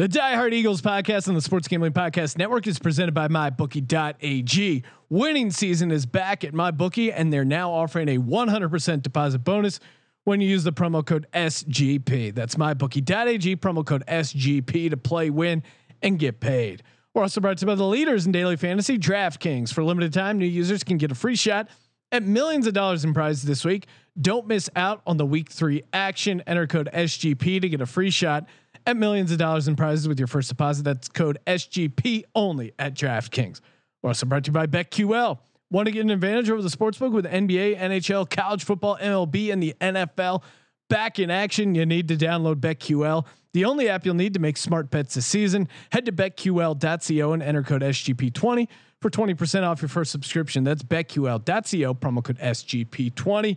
The Die Hard Eagles podcast on the Sports Gambling Podcast Network is presented by MyBookie.ag. Winning season is back at MyBookie, and they're now offering a 100% deposit bonus when you use the promo code SGP. That's MyBookie.ag, promo code SGP to play, win, and get paid. We're also brought to you by the leaders in daily fantasy, DraftKings. For limited time, new users can get a free shot at millions of dollars in prizes this week. Don't miss out on the week three action. Enter code SGP to get a free shot at millions of dollars in prizes with your first deposit. That's code SGP only at DraftKings. We're also brought to you by BetQL. Want to get an advantage over the sportsbook with NBA, NHL, college football, MLB, and the NFL back in action? You need to download BetQL, the only app you'll need to make smart bets this season. Head to betql.co and enter code SGP20 for 20% off your first subscription. That's betql.co, promo code SGP20.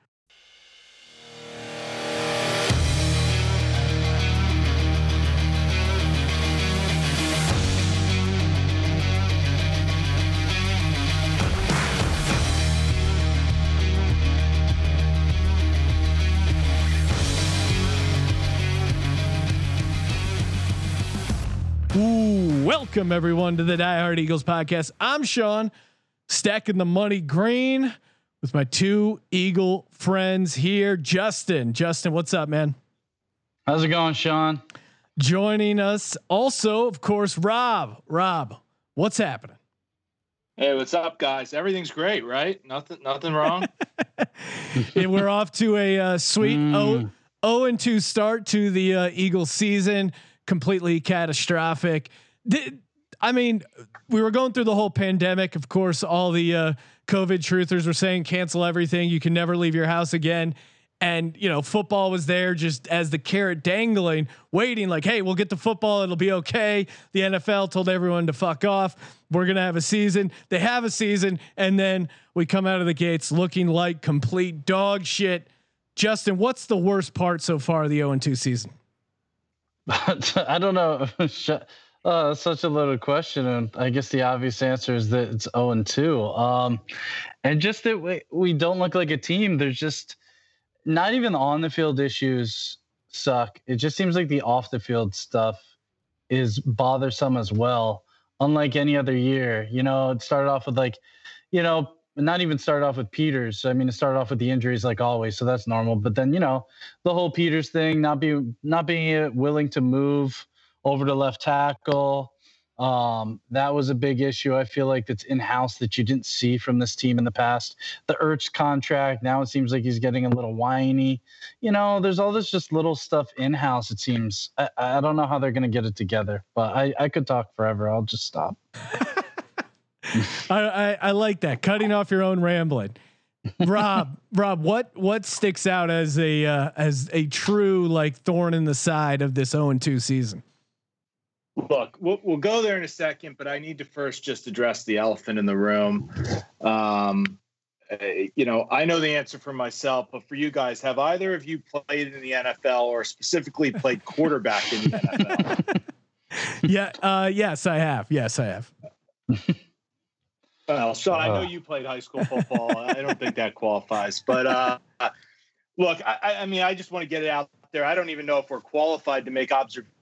Welcome everyone to the Die Hard Eagles podcast. I'm Sean, stacking the money green with my two Eagle friends here. Justin, Justin, what's up, man? How's it going, Sean? Joining us also, of course, Rob. Rob, what's happening? Hey, what's up, guys? Everything's great, right? Nothing, nothing wrong. And we're off to a uh, sweet mm. 0, and 2 start to the uh, Eagles season completely catastrophic. I mean, we were going through the whole pandemic. Of course, all the uh, COVID truthers were saying cancel everything. You can never leave your house again. And you know, football was there just as the carrot dangling, waiting. Like, hey, we'll get the football; it'll be okay. The NFL told everyone to fuck off. We're gonna have a season. They have a season, and then we come out of the gates looking like complete dog shit. Justin, what's the worst part so far of the 0 2 season? I don't know. Uh, such a loaded question, and I guess the obvious answer is that it's zero oh and two. Um, and just that we, we don't look like a team. There's just not even on the field issues suck. It just seems like the off the field stuff is bothersome as well. Unlike any other year, you know, it started off with like, you know, not even start off with Peters. I mean, it started off with the injuries like always, so that's normal. But then you know the whole Peters thing, not being not being willing to move over to left tackle. Um, that was a big issue. I feel like that's in house that you didn't see from this team in the past. The Ertz contract now it seems like he's getting a little whiny. You know, there's all this just little stuff in house. It seems. I, I don't know how they're going to get it together, but I I could talk forever. I'll just stop. I, I, I like that cutting off your own rambling. Rob, Rob, what what sticks out as a uh, as a true like thorn in the side of this 0 2 season? Look, we'll, we'll go there in a second, but I need to first just address the elephant in the room. Um, uh, you know, I know the answer for myself, but for you guys, have either of you played in the NFL or specifically played quarterback in the NFL? yeah, uh, yes, I have. Yes, I have. Well, Sean, I know uh. you played high school football. I don't think that qualifies. But uh, look, I, I, mean, I just want to get it out there. I don't even know if we're qualified to make observations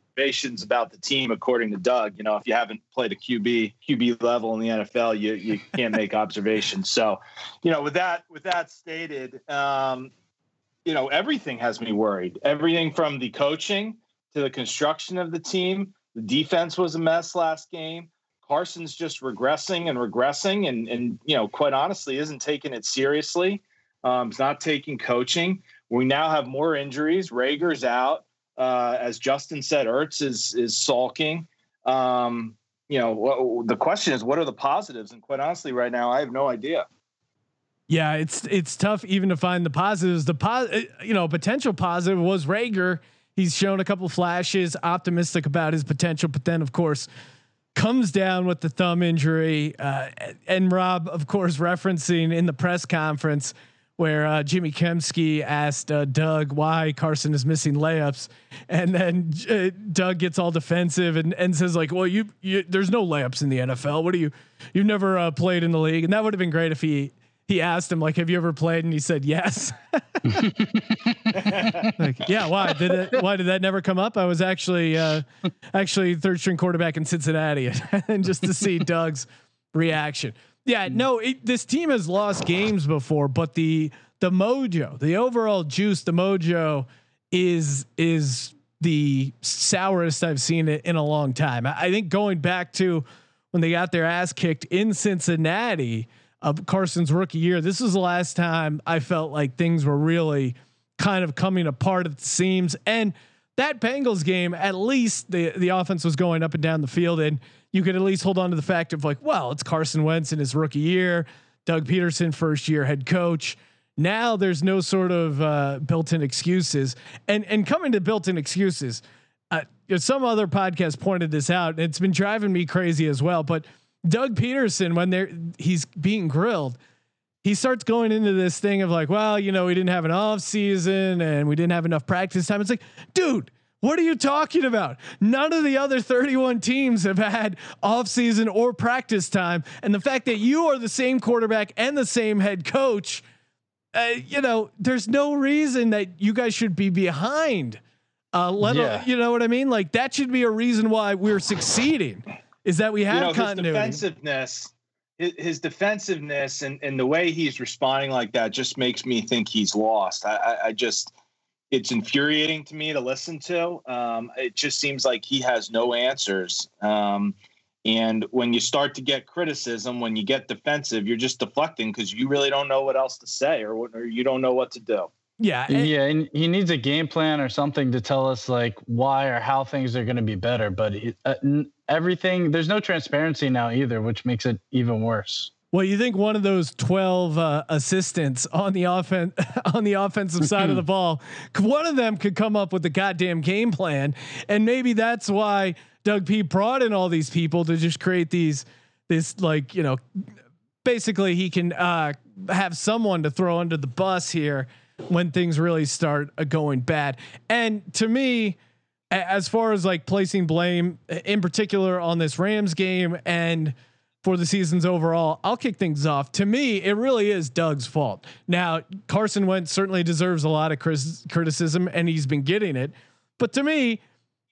about the team, according to Doug. You know, if you haven't played a QB QB level in the NFL, you you can't make observations. So, you know, with that with that stated, um, you know, everything has me worried. Everything from the coaching to the construction of the team. The defense was a mess last game. Carson's just regressing and regressing, and and you know, quite honestly, isn't taking it seriously. Um, he's not taking coaching. We now have more injuries. Reagor's out. Uh, as Justin said, Ertz is is sulking. Um, you know, the question is, what are the positives? And quite honestly, right now, I have no idea. Yeah, it's it's tough even to find the positives. The pos, you know, potential positive was Reagor. He's shown a couple flashes, optimistic about his potential, but then of course comes down with the thumb injury. Uh, and Rob, of course, referencing in the press conference where uh, Jimmy Kempski asked uh, Doug why Carson is missing layups, and then uh, Doug gets all defensive and, and says like, "Well, you, you there's no layups in the NFL. What do you you've never uh, played in the league?" And that would have been great if he he asked him like, "Have you ever played?" And he said yes. like, yeah. Why did it? Why did that never come up? I was actually uh, actually third string quarterback in Cincinnati, and just to see Doug's reaction. Yeah, mm-hmm. no, it, this team has lost games before, but the the mojo, the overall juice, the mojo is is the sourest I've seen it in a long time. I, I think going back to when they got their ass kicked in Cincinnati of Carson's rookie year, this was the last time I felt like things were really kind of coming apart at the seams. And that Bengals game, at least the the offense was going up and down the field and you could at least hold on to the fact of like, well, it's Carson Wentz in his rookie year, Doug Pederson, first year head coach. Now there's no sort of uh, built-in excuses, and and coming to built-in excuses, uh, some other podcast pointed this out, and it's been driving me crazy as well. But Doug Pederson, when they're he's being grilled, he starts going into this thing of like, well, you know, we didn't have an off season and we didn't have enough practice time. It's like, dude, what are you talking about? None of the other 31 teams have had offseason or practice time. And the fact that you are the same quarterback and the same head coach, uh, you know, there's no reason that you guys should be behind. Uh, let yeah. you know what I mean? Like that should be a reason why we're succeeding. Is that we have you know, continuity. His defensiveness, his defensiveness, and and the way he's responding like that just makes me think he's lost. I, I, I just it's infuriating to me to listen to. Um, it just seems like he has no answers. Um, and when you start to get criticism, when you get defensive, you're just deflecting because you really don't know what else to say or, what, or you don't know what to do. Yeah, and yeah, and he needs a game plan or something to tell us like why or how things are going to be better. But uh, everything, there's no transparency now either, which makes it even worse. Well, you think one of those twelve uh, assistants on the offense on the offensive side of the ball, one of them could come up with the goddamn game plan, and maybe that's why Doug P brought in all these people to just create these this like you know, basically he can uh, have someone to throw under the bus here when things really start uh, going bad. And to me, as far as like placing blame in particular on this Rams game and for the seasons overall. I'll kick things off. To me, it really is Doug's fault. Now, Carson Wentz certainly deserves a lot of criticism, and he's been getting it. But to me,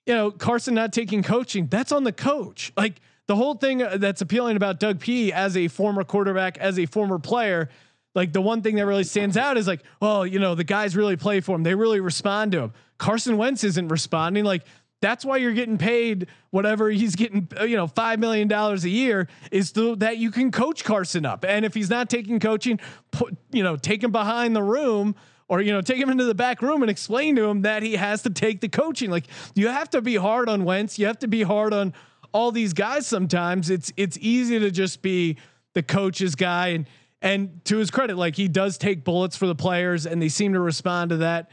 you know, Carson not taking coaching, that's on the coach. Like the whole thing uh, that's appealing about Doug P as a former quarterback, as a former player, like the one thing that really stands out is like, oh, you know, the guys really play for him. They really respond to him. Carson Wentz isn't responding. Like that's why you're getting paid whatever he's getting, uh, you know, $5 million a year is that you can coach Carson up. And if he's not taking coaching, put, you know, take him behind the room or, you know, take him into the back room and explain to him that he has to take the coaching. Like you have to be hard on Wentz. You have to be hard on all these guys. Sometimes it's, it's easy to just be the coach's guy. And, and to his credit, like he does take bullets for the players and they seem to respond to that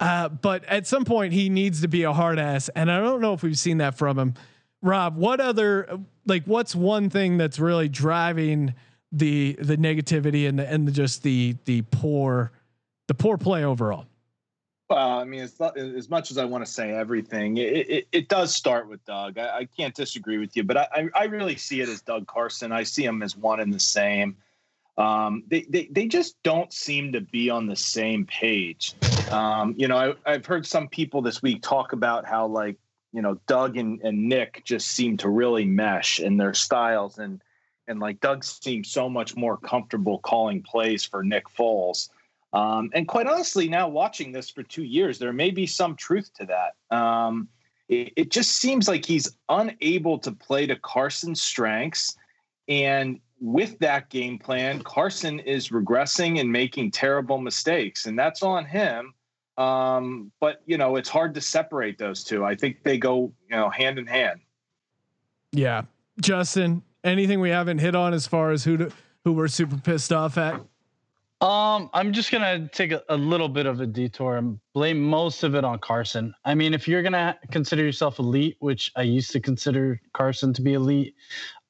uh, but at some point, he needs to be a hard ass, and I don't know if we've seen that from him. Rob, what other like what's one thing that's really driving the the negativity and the, and the, just the the poor the poor play overall? Well, I mean, it's not, as much as I want to say everything, it, it, it does start with Doug. I, I, can't disagree with you, but I, I really see it as Doug Carson. I see him as one and the same um, they, they they just don't seem to be on the same page. Um, you know, I, have heard some people this week talk about how like you know Doug and, and Nick just seem to really mesh in their styles, and and like Doug seems so much more comfortable calling plays for Nick Foles. Um, and quite honestly, now watching this for two years, there may be some truth to that. Um, it, it just seems like he's unable to play to Carson's strengths, and with that game plan, Carson is regressing and making terrible mistakes, and that's on him. Um, but you know, it's hard to separate those two. I think they go, you know, hand in hand. Yeah, Justin. Anything we haven't hit on as far as who to, who we're super pissed off at? Um, I'm just gonna take a, a, little bit of a detour and blame most of it on Carson. I mean, if you're gonna consider yourself elite, which I used to consider Carson to be elite,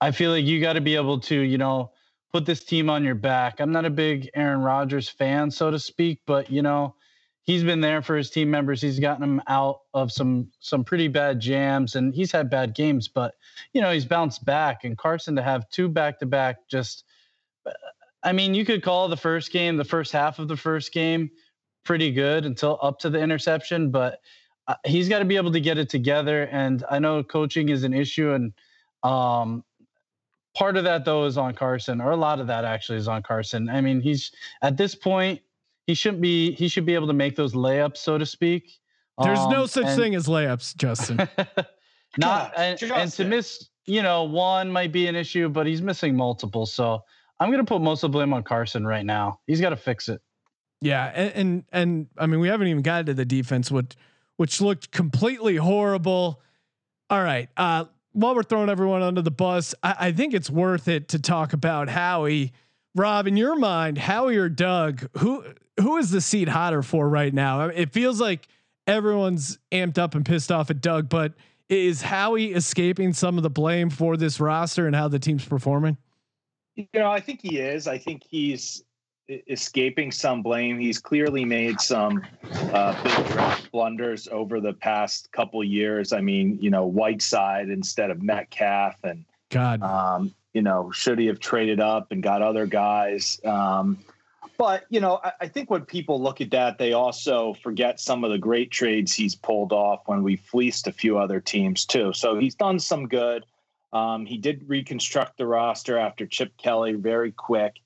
I feel like you got to be able to, you know, put this team on your back. I'm not a big Aaron Rodgers fan, so to speak, but you know, he's been there for his team members. He's gotten them out of some some pretty bad jams, and he's had bad games, but you know, he's bounced back. And Carson to have two back to back, just, I mean, you could call the first game, the first half of the first game, pretty good until up to the interception, but uh, he's got to be able to get it together. And I know coaching is an issue, and um, part of that though is on Carson, or a lot of that actually is on Carson. I mean, he's at this point he shouldn't be he should be able to make those layups, so to speak. There's um, no such and, thing as layups, Justin. not and, and, to miss, you know, one might be an issue, but he's missing multiple. So I'm gonna put most of the blame on Carson right now. He's got to fix it. Yeah, and, and and I mean we haven't even gotten to the defense, which which looked completely horrible. All right, uh, while we're throwing everyone under the bus, I, I think it's worth it to talk about Howie. Rob, in your mind, Howie or Doug, who who is the seat hotter for right now? It feels like everyone's amped up and pissed off at Doug, but is Howie escaping some of the blame for this roster and how the team's performing? You know, I think he is. I think he's escaping some blame. He's clearly made some uh, big draft blunders over the past couple years. I mean, you know, Whiteside instead of Metcalf, and God, um, you know, should he have traded up and got other guys? Um, but you know, I, I, think when people look at that, they also forget some of the great trades he's pulled off when we fleeced a few other teams too. So he's done some good. Um, he did reconstruct the roster after Chip Kelly very quick.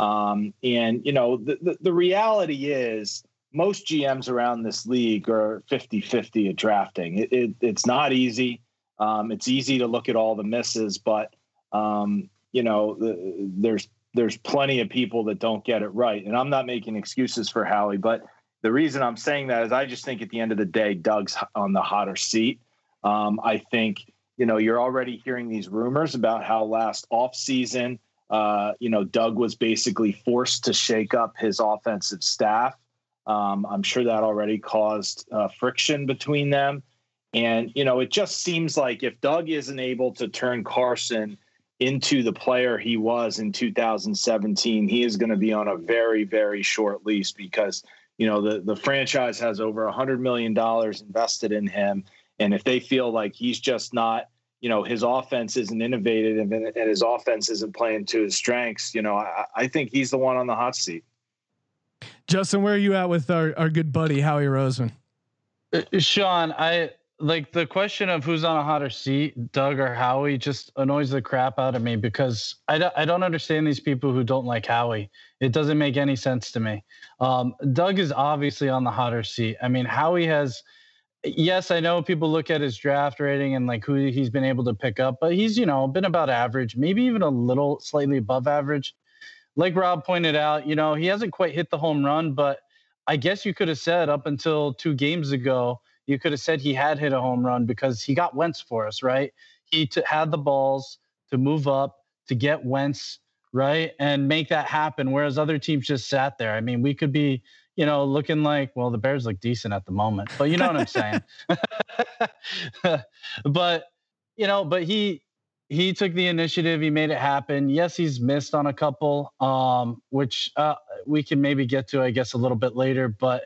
Um, and you know, the, the, the reality is most GMs around this league are 50 50 at drafting. It, it, it's not easy. Um, it's easy to look at all the misses, but um, you know, the, there's there's plenty of people that don't get it right. And I'm not making excuses for Howie, but the reason I'm saying that is I just think at the end of the day, Doug's on the hotter seat. Um, I think, you know, you're already hearing these rumors about how last offseason, uh, you know, Doug was basically forced to shake up his offensive staff. Um, I'm sure that already caused uh, friction between them. And, you know, it just seems like if Doug isn't able to turn Carson into the player he was in 2017, he is going to be on a very, very short lease because, you know, the, the franchise has over a $100 million invested in him. And if they feel like he's just not, you know, his offense isn't innovative and, and his offense isn't playing to his strengths, you know, I, I think he's the one on the hot seat. Justin, where are you at with our, our good buddy, Howie Roseman? Uh, Sean, I, like the question of who's on a hotter seat, Doug or Howie, just annoys the crap out of me because I don't, I don't understand these people who don't like Howie. It doesn't make any sense to me. Um, Doug is obviously on the hotter seat. I mean, Howie has, yes, I know people look at his draft rating and like who he's been able to pick up, but he's, you know, been about average, maybe even a little slightly above average. Like Rob pointed out, you know, he hasn't quite hit the home run, but I guess you could have said up until two games ago, you could have said he had hit a home run because he got Wentz for us, right? He t- had the balls to move up to get Wentz, right, and make that happen. Whereas other teams just sat there. I mean, we could be, you know, looking like well, the Bears look decent at the moment, but you know what I'm saying. but you know, but he he took the initiative. He made it happen. Yes, he's missed on a couple, um, which uh, we can maybe get to, I guess, a little bit later. But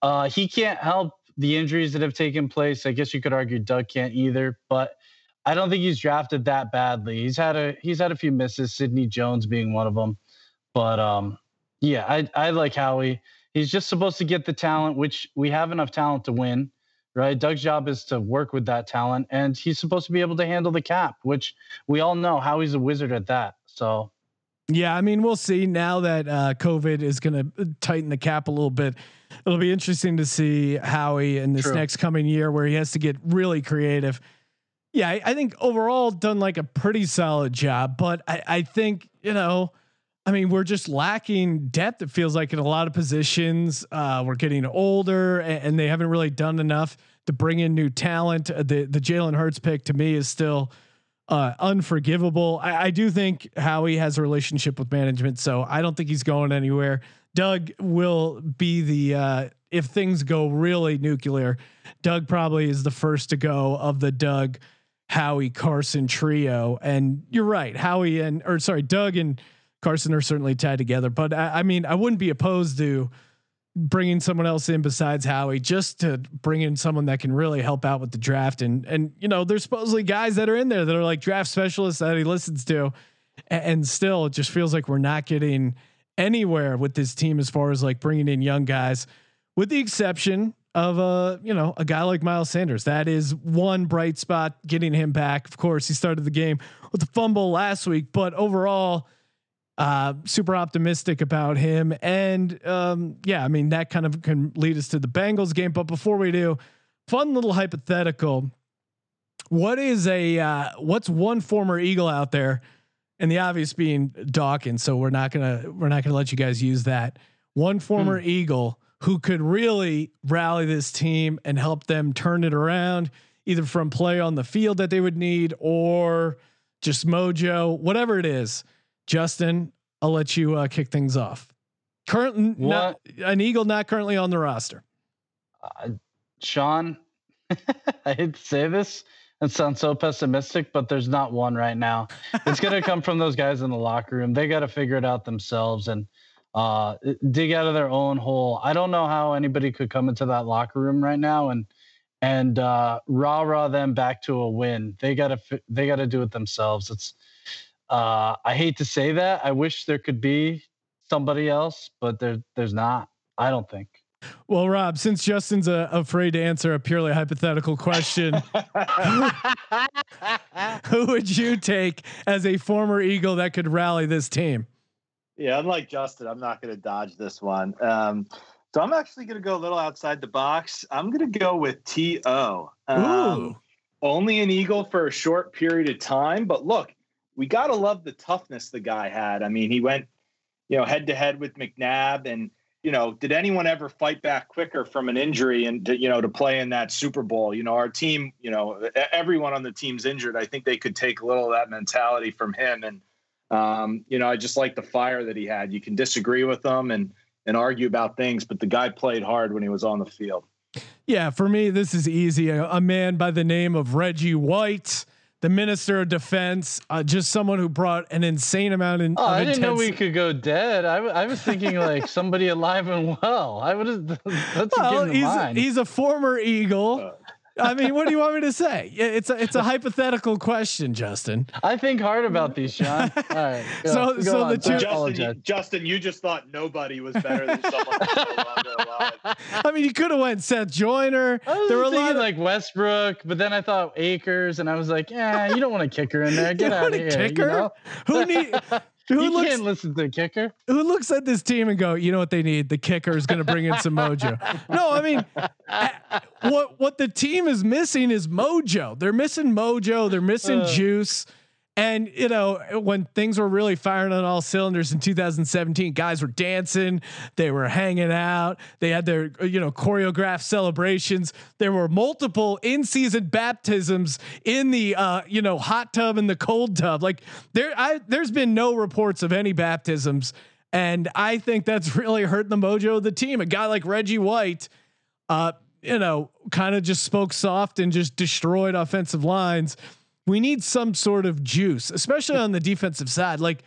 uh, he can't help the injuries that have taken place. I guess you could argue Doug can't either, but I don't think he's drafted that badly. He's had a he's had a few misses, Sidney Jones being one of them. But um, yeah, I I like Howie. He's just supposed to get the talent, which we have enough talent to win, right? Doug's job is to work with that talent, and he's supposed to be able to handle the cap, which we all know Howie's a wizard at that. So yeah, I mean, we'll see now that uh, COVID is going to tighten the cap a little bit. It'll be interesting to see Howie in this True. next coming year where he has to get really creative. Yeah, I, I, think overall done like a pretty solid job, but I, I think you know, I mean, we're just lacking depth. It feels like in a lot of positions, uh, we're getting older, and, and, they haven't really done enough to bring in new talent. Uh, the the Jalen Hurts pick to me is still uh, unforgivable. I, I, do think Howie has a relationship with management, so I don't think he's going anywhere. Doug will be the uh, if things go really nuclear. Doug probably is the first to go of the Doug, Howie, Carson trio. And you're right, Howie and or sorry, Doug and Carson are certainly tied together. But I, I mean, I wouldn't be opposed to bringing someone else in besides Howie, just to bring in someone that can really help out with the draft. And and you know, there's supposedly guys that are in there that are like draft specialists that he listens to, and, and still, it just feels like we're not getting anywhere with this team as far as like bringing in young guys, with the exception of a you know a guy like Miles Sanders. That is one bright spot. Getting him back, of course, he started the game with a fumble last week, but overall uh, super optimistic about him. And um, yeah, I mean that kind of can lead us to the Bengals game. But before we do, fun little hypothetical. What is a uh, what's one former Eagle out there, and the obvious being Dawkins. So we're not gonna we're not gonna let you guys use that. One former hmm. Eagle who could really rally this team and help them turn it around, either from play on the field that they would need or just mojo, whatever it is. Justin, I'll let you uh, kick things off. Current, not, an Eagle not currently on the roster. Uh, Sean, I hate to say this and sound so pessimistic, but there's not one right now. It's going to come from those guys in the locker room. They got to figure it out themselves and uh, dig out of their own hole. I don't know how anybody could come into that locker room right now and and uh, rah rah them back to a win. They gotta they gotta do it themselves. It's uh, I hate to say that. I wish there could be somebody else, but there there's not. I don't think. Well, Rob, since Justin's uh, afraid to answer a purely hypothetical question, who would you take as a former Eagle that could rally this team? Yeah, unlike Justin, I'm not going to dodge this one. Um, so I'm actually going to go a little outside the box. I'm going to go with T.O. Um, only an Eagle for a short period of time, but look, we got to love the toughness the guy had. I mean, he went, you know, head to head with McNabb and you know, did anyone ever fight back quicker from an injury and to, you know to play in that Super Bowl? You know, our team, you know, everyone on the team's injured. I think they could take a little of that mentality from him, and um, you know, I just like the fire that he had. You can disagree with him and and argue about things, but the guy played hard when he was on the field. Yeah, for me, this is easy. A, a man by the name of Reggie White the minister of defense, uh, just someone who brought an insane amount in. Oh, I didn't know we could go dead. I, I was thinking like somebody alive and well. I would have. That's well, he's mind. he's a former Eagle. I mean, what do you want me to say? It's a it's a hypothetical question, Justin. I think hard about these, Sean. All right. Go, so go so on. the two, Justin, you, Justin, you just thought nobody was better than someone I mean, you could have went Seth Joyner. there were a lot of, like Westbrook, but then I thought Akers, and I was like, yeah, you don't want a kicker in there. Get out of here. Kicker? You know? Who need? Who you looks, can't listen to the kicker. Who looks at this team and go, you know what they need? The kicker is going to bring in some mojo. No, I mean, what what the team is missing is mojo. They're missing mojo. They're missing uh, juice. And you know, when things were really firing on all cylinders in 2017, guys were dancing, they were hanging out, they had their you know choreographed celebrations. There were multiple in-season baptisms in the uh, you know hot tub and the cold tub. Like there, I there's been no reports of any baptisms, and I think that's really hurting the mojo of the team. A guy like Reggie White, uh, you know, kind of just spoke soft and just destroyed offensive lines we need some sort of juice, especially on the defensive side. Like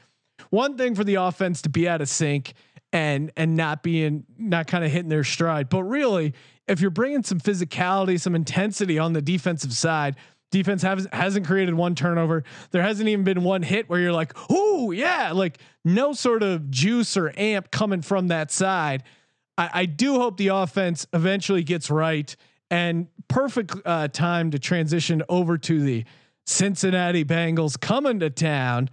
one thing for the offense to be out of sync and and not being not kind of hitting their stride, but really, if you're bringing some physicality, some intensity on the defensive side, defense has, hasn't created one turnover. There hasn't even been one hit where you're like, oh yeah, like no sort of juice or amp coming from that side. I, I do hope the offense eventually gets right and perfect uh, time to transition over to the Cincinnati Bengals coming to town.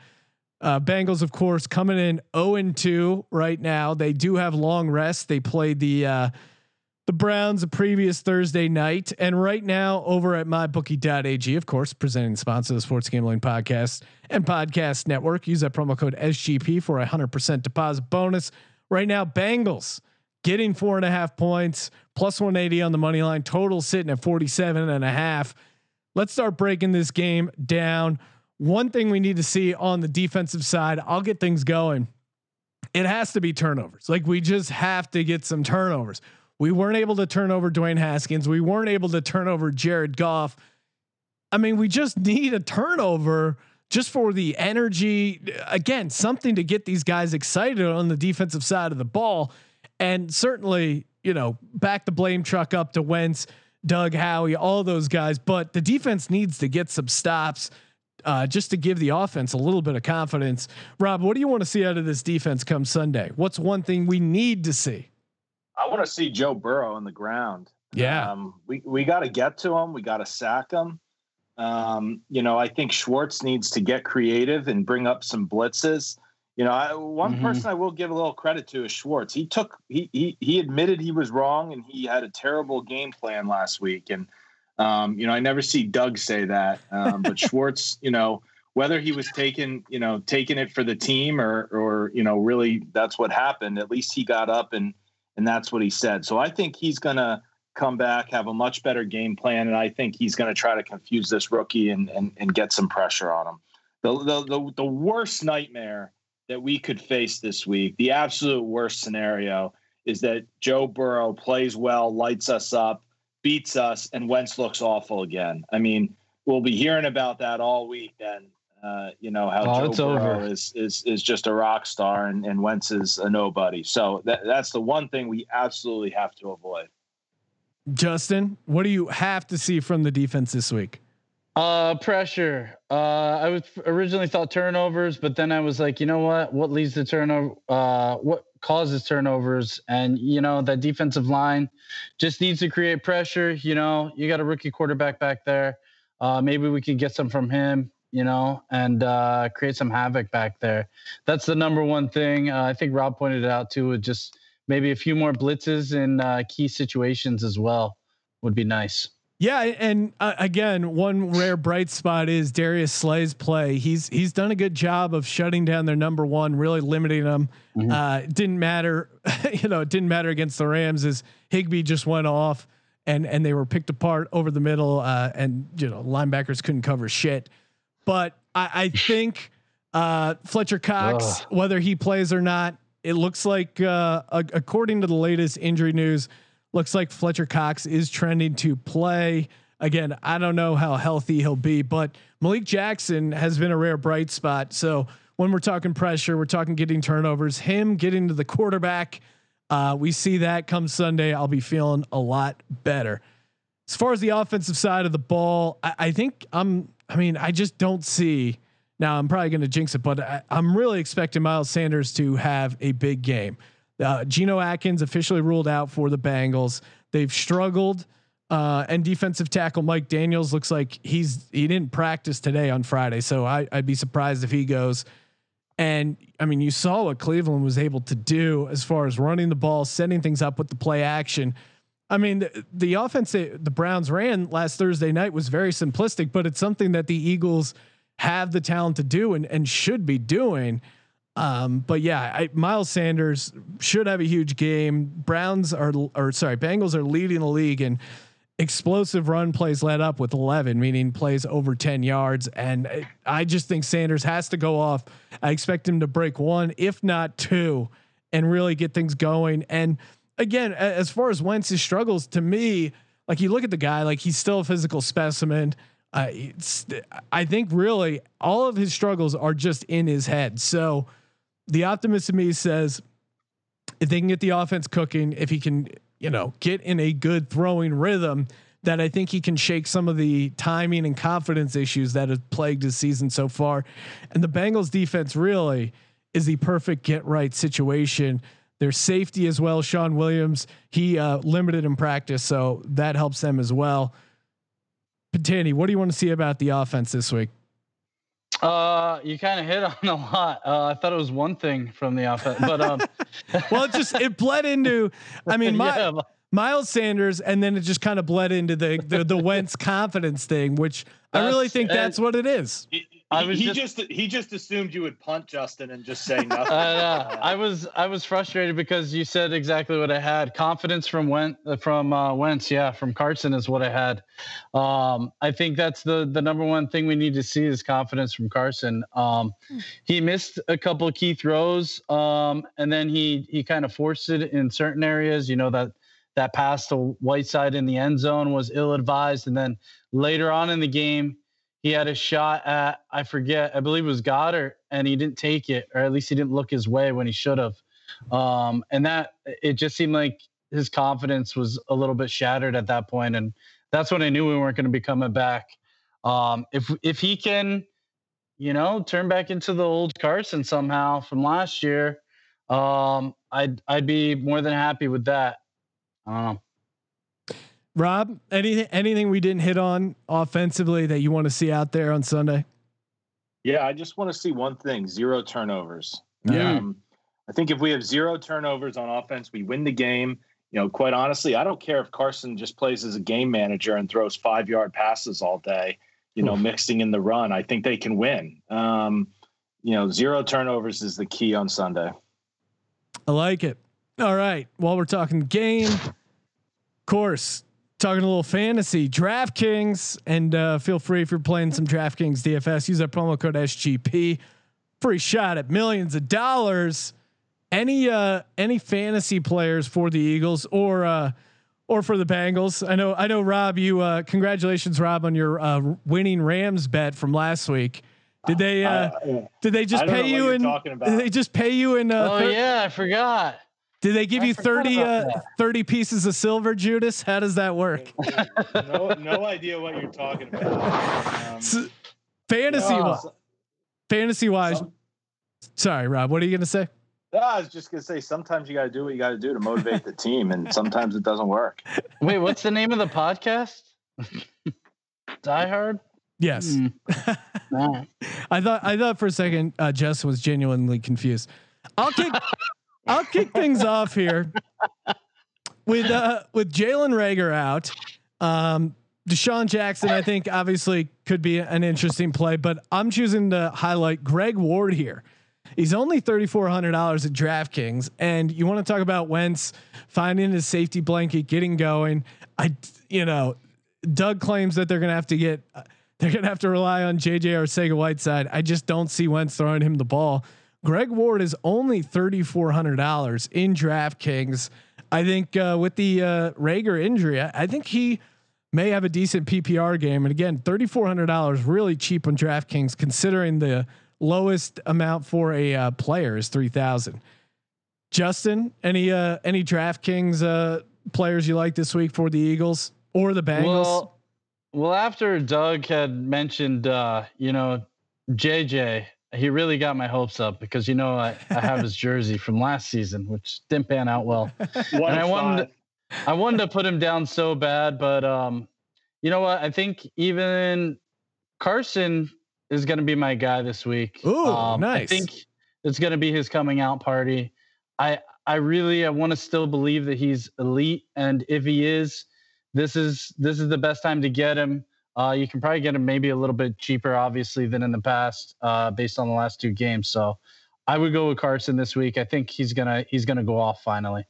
Uh, Bengals, of course, coming in 0 and 2 right now. They do have long rest. They played the uh, the Browns the previous Thursday night, and right now over at mybookie.ag, of course, presenting sponsor of the Sports Gambling Podcast and Podcast Network. Use that promo code SGP for a hundred percent deposit bonus. Right now, Bengals getting four and a half points, plus 180 on the money line. Total sitting at 47 and a half let's start breaking this game down. One thing we need to see on the defensive side, I'll get things going. It has to be turnovers. Like we just have to get some turnovers. We weren't able to turn over Dwayne Haskins. We weren't able to turn over Jared Goff. I mean, we just need a turnover just for the energy. Again, something to get these guys excited on the defensive side of the ball, and certainly you know back the blame truck up to Wentz, Doug Howie, all those guys. But the defense needs to get some stops. Uh, just to give the offense a little bit of confidence. Rob, what do you want to see out of this defense come Sunday? What's one thing we need to see? I want to see Joe Burrow on the ground. Yeah. Um, we we got to get to him. We got to sack him. Um, you know, I think Schwartz needs to get creative and bring up some blitzes. You know, I, one mm-hmm. person I will give a little credit to is Schwartz. He took he he he admitted he was wrong and he had a terrible game plan last week. And um, you know, I never see Doug say that, um, but Schwartz, you know, whether he was taking you know taking it for the team or or you know really that's what happened. At least he got up and and that's what he said. So I think he's going to come back, have a much better game plan, and I think he's going to try to confuse this rookie and, and and get some pressure on him. The, the the the worst nightmare that we could face this week, the absolute worst scenario, is that Joe Burrow plays well, lights us up, beats us, and Wentz looks awful again. I mean, we'll be hearing about that all week. Then uh, you know how oh, Joe Burrow over. is is is just a rock star and, and Wentz is a nobody. So that, that's the one thing we absolutely have to avoid. Justin, what do you have to see from the defense this week? Uh, pressure. Uh, I was originally thought turnovers, but then I was like, you know what? What leads to turnover? Uh, what causes turnovers? And you know that defensive line just needs to create pressure. You know, you got a rookie quarterback back there. Uh, maybe we can get some from him you know, and uh, create some havoc back there. That's the number one thing. Uh, I think Rob pointed it out too. With just maybe a few more blitzes in uh, key situations as well would be nice. Yeah, and uh, again, one rare bright spot is Darius Slay's play. He's he's done a good job of shutting down their number one, really limiting them. Mm-hmm. Uh, didn't matter, you know, it didn't matter against the Rams as Higbee just went off and and they were picked apart over the middle, uh, and you know linebackers couldn't cover shit. But I, I think uh, Fletcher Cox, Ugh. whether he plays or not, it looks like, uh, according to the latest injury news, looks like Fletcher Cox is trending to play. Again, I don't know how healthy he'll be, but Malik Jackson has been a rare bright spot. So when we're talking pressure, we're talking getting turnovers, him getting to the quarterback. Uh, we see that come Sunday. I'll be feeling a lot better. As far as the offensive side of the ball, I, I think I'm I mean, I just don't see. Now I'm probably going to jinx it, but I, am really expecting Miles Sanders to have a big game. Uh, Geno Atkins officially ruled out for the Bengals. They've struggled, uh, and defensive tackle Mike Daniels looks like he's he didn't practice today on Friday, so I, I'd be surprised if he goes. And I mean, you saw what Cleveland was able to do as far as running the ball, setting things up with the play action. I mean, the, the offense that the Browns ran last Thursday night was very simplistic, but it's something that the Eagles have the talent to do and, and should be doing. Um, but yeah, I, Miles Sanders should have a huge game. Browns are, or sorry, Bengals are leading the league and explosive run plays led up with 11, meaning plays over 10 yards. And I just think Sanders has to go off. I expect him to break one, if not two, and really get things going. And again, as far as Wentz's struggles, to me, like you look at the guy, like he's still a physical specimen. Uh, I think really all of his struggles are just in his head. So the optimist in me says if they can get the offense cooking, if he can, you know, get in a good throwing rhythm, that I think he can shake some of the timing and confidence issues that have plagued his season so far. And the Bengals defense really is the perfect get right situation their safety as well, Shawn Williams, he uh, limited in practice, so that helps them as well. Patani, what do you want to see about the offense this week? Uh, you kind of hit on a lot. Uh, I thought it was one thing from the offense, but um, well, it just it bled into. I mean, my, yeah. Miles Sanders, and then it just kind of bled into the the, the Wentz confidence thing, which that's, I really think that's what it is. I was he just, just, he just assumed you would punt Justin and just say nothing. uh, I was I was frustrated because you said exactly what I had. Confidence from Went from uh, Wentz, yeah, from Carson is what I had. Um, I think that's the the number one thing we need to see is confidence from Carson. Um, he missed a couple of key throws, um, and then he he kind of forced it in certain areas. You know that that pass to Whiteside in the end zone was ill advised, and then later on in the game he had a shot at I forget, I believe it was Goedert, and he didn't take it, or at least he didn't look his way when he should have. Um, and that it just seemed like his confidence was a little bit shattered at that point, and that's when I knew we weren't going to be coming back. Um, if if he can, you know, turn back into the old Carson somehow from last year, um, I'd I'd be more than happy with that. I don't know. Rob, anything anything we didn't hit on offensively that you want to see out there on Sunday? Yeah, I just want to see one thing: zero turnovers. Yeah. Um, I think if we have zero turnovers on offense, we win the game. You know, quite honestly, I don't care if Carson just plays as a game manager and throws five yard passes all day. You know, mixing in the run. I think they can win. Um, you know, zero turnovers is the key on Sunday. I like it. All right. While we're talking game, course, talking a little fantasy, DraftKings, and uh, feel free if you're playing some DraftKings DFS, use that promo code SGP. Free shot at millions of dollars. Any uh, any fantasy players for the Eagles or uh, or for the Bengals? I know I know Rob. You uh, congratulations, Rob, on your uh, winning Rams bet from last week. Did they uh, Uh, did they just pay you you're in? talking about. Did they just pay you in? Uh, Oh thir- yeah, I forgot. Did they give I you forgot 30, uh, 30 pieces of silver, Judas? How does that work? no, no idea what you're talking about. Um, S- fantasy, no, wi- fantasy wise. some- Sorry, Rob. What are you going to say? no, I was just gonna say sometimes you got to do what you got to do to motivate the team, and sometimes it doesn't work. Wait, what's the name of the podcast? Die Hard. Yes. Nah. I thought I thought for a second uh, Justin was genuinely confused. I'll kick I'll kick things off here with uh, with Jalen Reagor out. Um, DeSean Jackson, I think, obviously could be an interesting play, but I'm choosing to highlight Greg Ward here. He's only thirty four hundred dollars at DraftKings, and you want to talk about Wentz finding his safety blanket, getting going. I, you know, Doug claims that they're going to have to get, they're going to have to rely on JJ Arcega Whiteside. I just don't see Wentz throwing him the ball. Greg Ward is only thirty four hundred dollars in DraftKings. I think uh, with the uh, Reagor injury, I, I think he may have a decent PPR game. And again, thirty four hundred dollars really cheap on DraftKings, considering the lowest amount for a uh, player is three thousand. Justin, any uh, any DraftKings uh, players you like this week for the Eagles or the Bengals? Well, well, after Doug had mentioned, uh, you know, JJ, he really got my hopes up because you know I, I have his jersey from last season, which didn't pan out well. And I wanted five. I wanted to put him down so bad, but um, you know what? I think even Carson is going to be my guy this week. Ooh, um, I think it's going to be his coming out party. I I really I want to still believe that he's elite, and if he is, this is this is the best time to get him. Uh, you can probably get him maybe a little bit cheaper, obviously, than in the past, uh, based on the last two games. So, I would go with Carson this week. I think he's gonna he's gonna go off finally.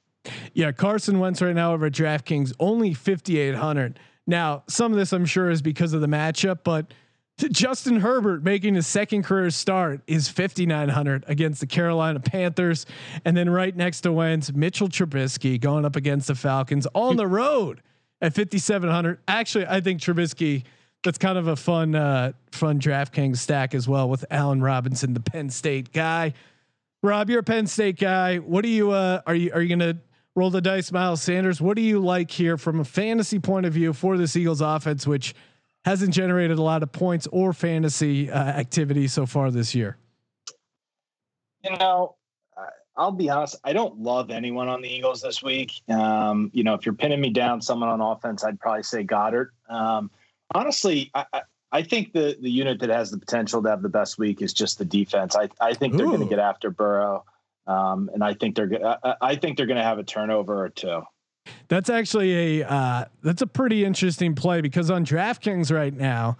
Yeah, Carson Wentz right now over at DraftKings only 5800. Now, some of this I'm sure is because of the matchup, but to Justin Herbert making his second career start is 5900 against the Carolina Panthers and then right next to Wentz, Mitchell Trubisky going up against the Falcons on the road at 5700. Actually, I think Trubisky that's kind of a fun uh fun DraftKings stack as well with Allen Robinson, the Penn State guy. Rob, you're a Penn State guy. What do you uh are you are you gonna roll the dice, Miles Sanders? What do you like here from a fantasy point of view for this Eagles offense, which hasn't generated a lot of points or fantasy uh, activity so far this year? You know, I'll be honest. I don't love anyone on the Eagles this week. Um, you know, if you're pinning me down, someone on offense, I'd probably say Goedert. Um, honestly, I, I, I think the the unit that has the potential to have the best week is just the defense. I, I think they're going to get after Burrow, um, and I think they're I, I think they're going to have a turnover or two. That's actually a uh, that's a pretty interesting play because on DraftKings right now,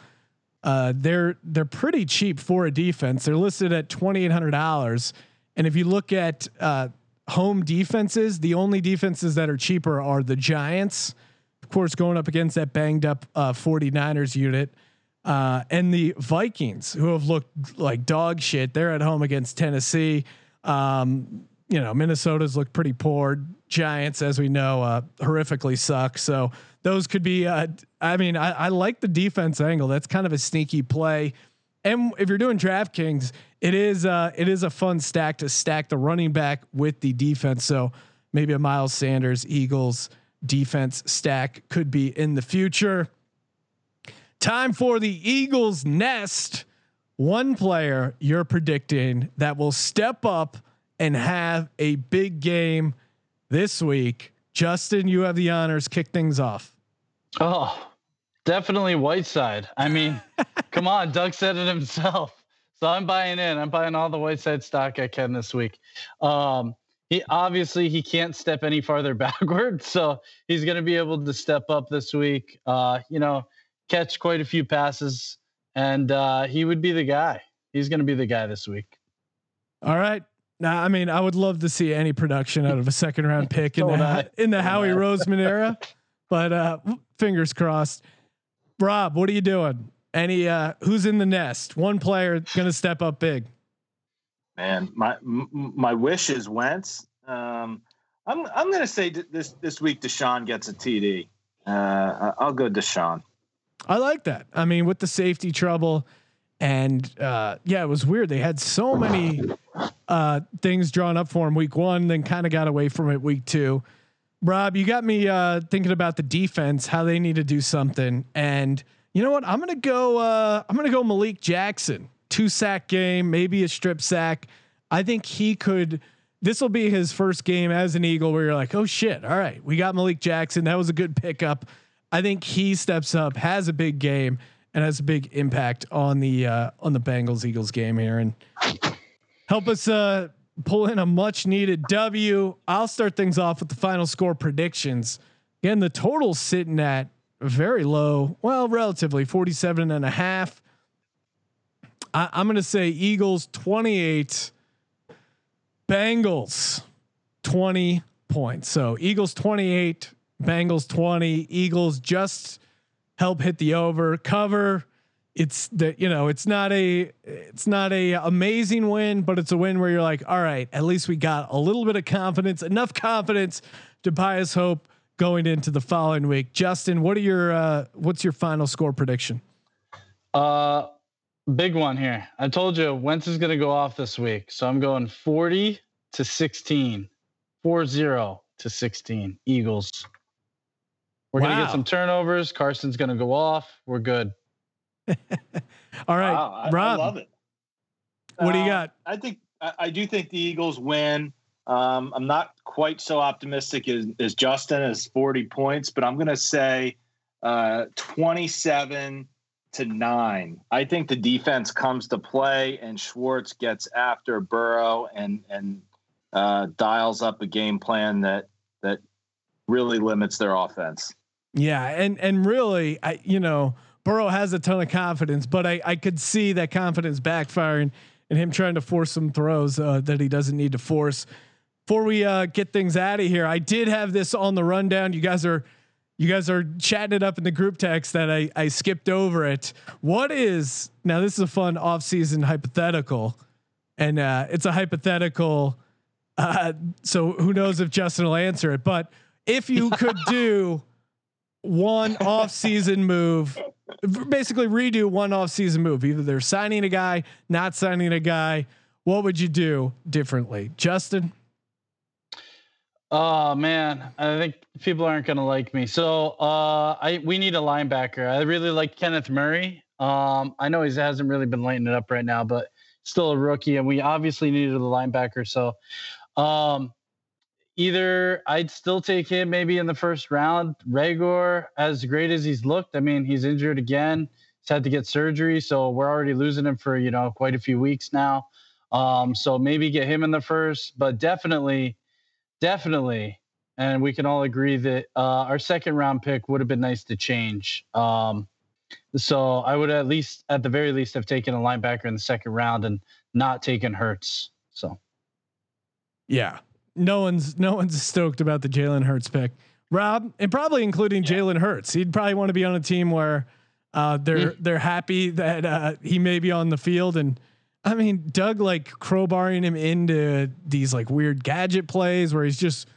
uh, they're they're pretty cheap for a defense. They're listed at twenty eight hundred dollars, and if you look at uh, home defenses, the only defenses that are cheaper are the Giants, of course, going up against that banged up uh, 49ers unit. Uh, and the Vikings, who have looked like dog shit, they're at home against Tennessee. Um, you know, Minnesota's looked pretty poor. Giants, as we know, uh, horrifically suck. So those could be. Uh, I mean, I, I like the defense angle. That's kind of a sneaky play. And if you're doing DraftKings, it is uh, it is a fun stack to stack the running back with the defense. So maybe a Miles Sanders Eagles defense stack could be in the future. Time for the Eagles nest. One player you're predicting that will step up and have a big game this week. Justin, you have the honors. Kick things off. Oh, definitely Whiteside. I mean, come on, Doug said it himself. So I'm buying in. I'm buying all the Whiteside stock I can this week. Um, he obviously he can't step any farther backward, so he's going to be able to step up this week. Uh, you know, catch quite a few passes, and uh, he would be the guy. He's going to be the guy this week. All right. Now, I mean, I would love to see any production out of a second round pick in the in the Howie Roseman era, but uh, fingers crossed. Rob, what are you doing? Any uh, who's in the nest? One player going to step up big. Man, my my wish is Wentz. Um, I'm I'm going to say this this week DeSean gets a TD. Uh, I'll go DeSean. I like that. I mean, with the safety trouble, and uh, yeah, it was weird. They had so many uh, things drawn up for him week one, then kind of got away from it week two. Rob, you got me uh, thinking about the defense, how they need to do something, and you know what? I'm gonna go. Uh, I'm gonna go Malik Jackson, two sack game, maybe a strip sack. I think he could. This will be his first game as an Eagle, where you're like, oh shit, all right, we got Malik Jackson. That was a good pickup. I think he steps up, has a big game, and has a big impact on the uh, on the Bengals Eagles game here, and help us uh, pull in a much needed W. I'll start things off with the final score predictions. Again, the total's sitting at very low, well, relatively 47 and a half. I, I'm going to say Eagles 28, Bengals 20 points. So Eagles 28, Bengals 20, Eagles just help hit the over cover. It's that you know it's not a it's not a amazing win, but it's a win where you're like, all right, at least we got a little bit of confidence, enough confidence to buy us hope going into the following week. Justin, what are your uh, what's your final score prediction? Uh, big one here. I told you Wentz is going to go off this week, so I'm going 40 to 16, 40 to 16 Eagles. We're wow. going to get some turnovers. Carson's going to go off. We're good. All right, wow, I, Rob. I love it. What uh, do you uh, got? I think I, I, do think the Eagles win. Um, I'm not quite so optimistic as, as Justin as 40 points, but I'm going to say uh, 27 to nine. I think the defense comes to play, and Schwartz gets after Burrow and and uh, dials up a game plan that that really limits their offense. Yeah, and and really, I you know Burrow has a ton of confidence, but I I could see that confidence backfiring and him trying to force some throws uh, that he doesn't need to force. Before we uh, get things out of here, I did have this on the rundown. You guys are you guys are chatting it up in the group text that I I skipped over it. What is now? This is a fun off-season hypothetical, and uh, it's a hypothetical. Uh, so who knows if Justin will answer it? But if you could do one off-season move, basically redo one off-season move, either they're signing a guy, not signing a guy, what would you do differently, Justin? Oh man, I think people aren't gonna like me. So uh, I we need a linebacker. I really like Kenneth Murray. Um, I know he hasn't really been lighting it up right now, but still a rookie, and we obviously needed a linebacker. So um, either I'd still take him maybe in the first round. Reagor, as great as he's looked, I mean, he's injured again. He's had to get surgery, so we're already losing him for you know quite a few weeks now. Um, so maybe get him in the first, but definitely, definitely, and we can all agree that uh, our second round pick would have been nice to change. Um, so I would at least, at the very least, have taken a linebacker in the second round and not taken Hurts. So, yeah, no one's no one's stoked about the Jalen Hurts pick, Rob, and probably including yeah. Jalen Hurts. He'd probably want to be on a team where uh, they're they're happy that uh, he may be on the field and I mean, Doug like crowbarring him into these like weird gadget plays where he's just,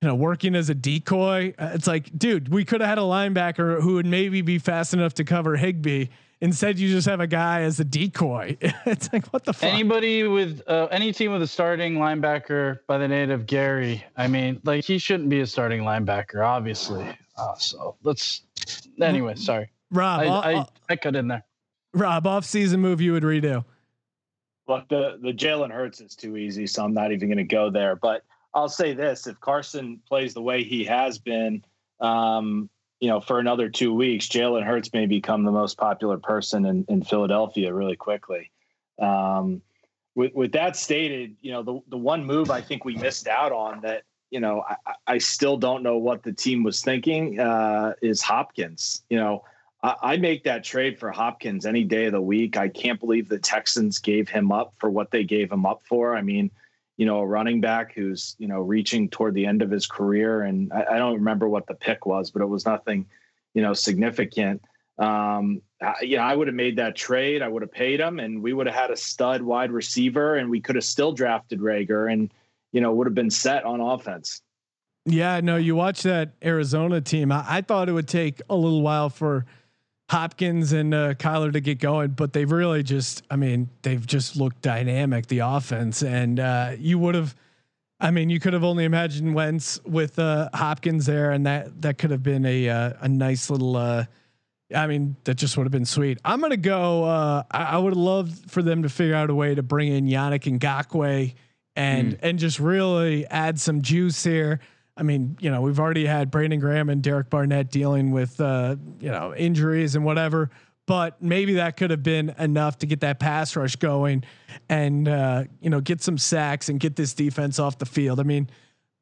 you know, working as a decoy. Uh, it's like, dude, we could have had a linebacker who would maybe be fast enough to cover Higbee. Instead, you just have a guy as a decoy. it's like, what the fuck? Anybody with uh, any team with a starting linebacker by the name of Gary, I mean, like he shouldn't be a starting linebacker, obviously. Uh, so let's, anyway, sorry. Rob, I, I, I, I cut in there. Rob, off season move you would redo. Look, the the Jalen Hurts is too easy, so I'm not even going to go there. But I'll say this: if Carson plays the way he has been, um, you know, for another two weeks, Jalen Hurts may become the most popular person in, in Philadelphia really quickly. Um, with with that stated, you know, the the one move I think we missed out on that, you know, I, I still don't know what the team was thinking uh, is Hopkins. You know, I, make that trade for Hopkins any day of the week. I can't believe the Texans gave him up for what they gave him up for. I mean, you know, a running back who's, you know, reaching toward the end of his career. And I, I don't remember what the pick was, but it was nothing, you know, significant. Um, I, you know, I would have made that trade. I would have paid him and we would have had a stud wide receiver and we could have still drafted Reagor and, you know, would have been set on offense. Yeah, no, you watch that Arizona team. I, I thought it would take a little while for, Hopkins and uh, Kyler to get going, but they've really just, I mean, they've just looked dynamic, the offense. And uh, you would have, I mean, you could have only imagined Wentz with uh, Hopkins there, and that that could have been a uh, a nice little. Uh, I mean, that just would have been sweet. I'm gonna go. Uh, I, I would love for them to figure out a way to bring in Yannick Ngakoue and mm. and just really add some juice here. I mean, you know, we've already had Brandon Graham and Derek Barnett dealing with, uh, you know, injuries and whatever, but maybe that could have been enough to get that pass rush going and, uh, you know, get some sacks and get this defense off the field. I mean,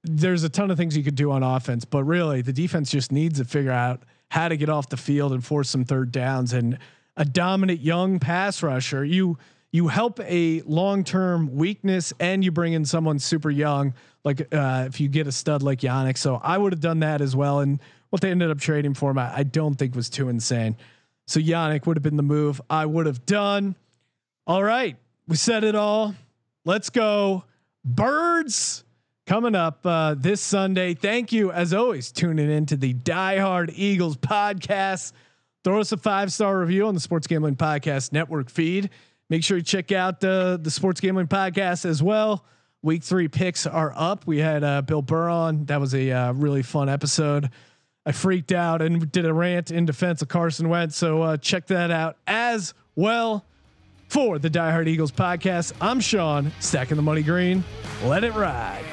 there's a ton of things you could do on offense, but really the defense just needs to figure out how to get off the field and force some third downs and a dominant young pass rusher. You, you help a long-term weakness and you bring in someone super young like uh, if you get a stud like Yannick. So I would have done that as well. And what they ended up trading for him, I, I don't think was too insane. So Yannick would have been the move I would have done. All right, we said it all. Let's go. Birds coming up uh, this Sunday. Thank you, as always, tuning in to the Die Hard Eagles podcast. Throw us a five star review on the Sports Gambling Podcast Network feed. Make sure you check out the the Sports Gambling Podcast as well. Week three picks are up. We had uh, Bill Burr on. That was a uh, really fun episode. I freaked out and did a rant in defense of Carson Wentz. So uh, check that out as well. For the Die Hard Eagles podcast, I'm Sean, stacking the money green. Let it ride.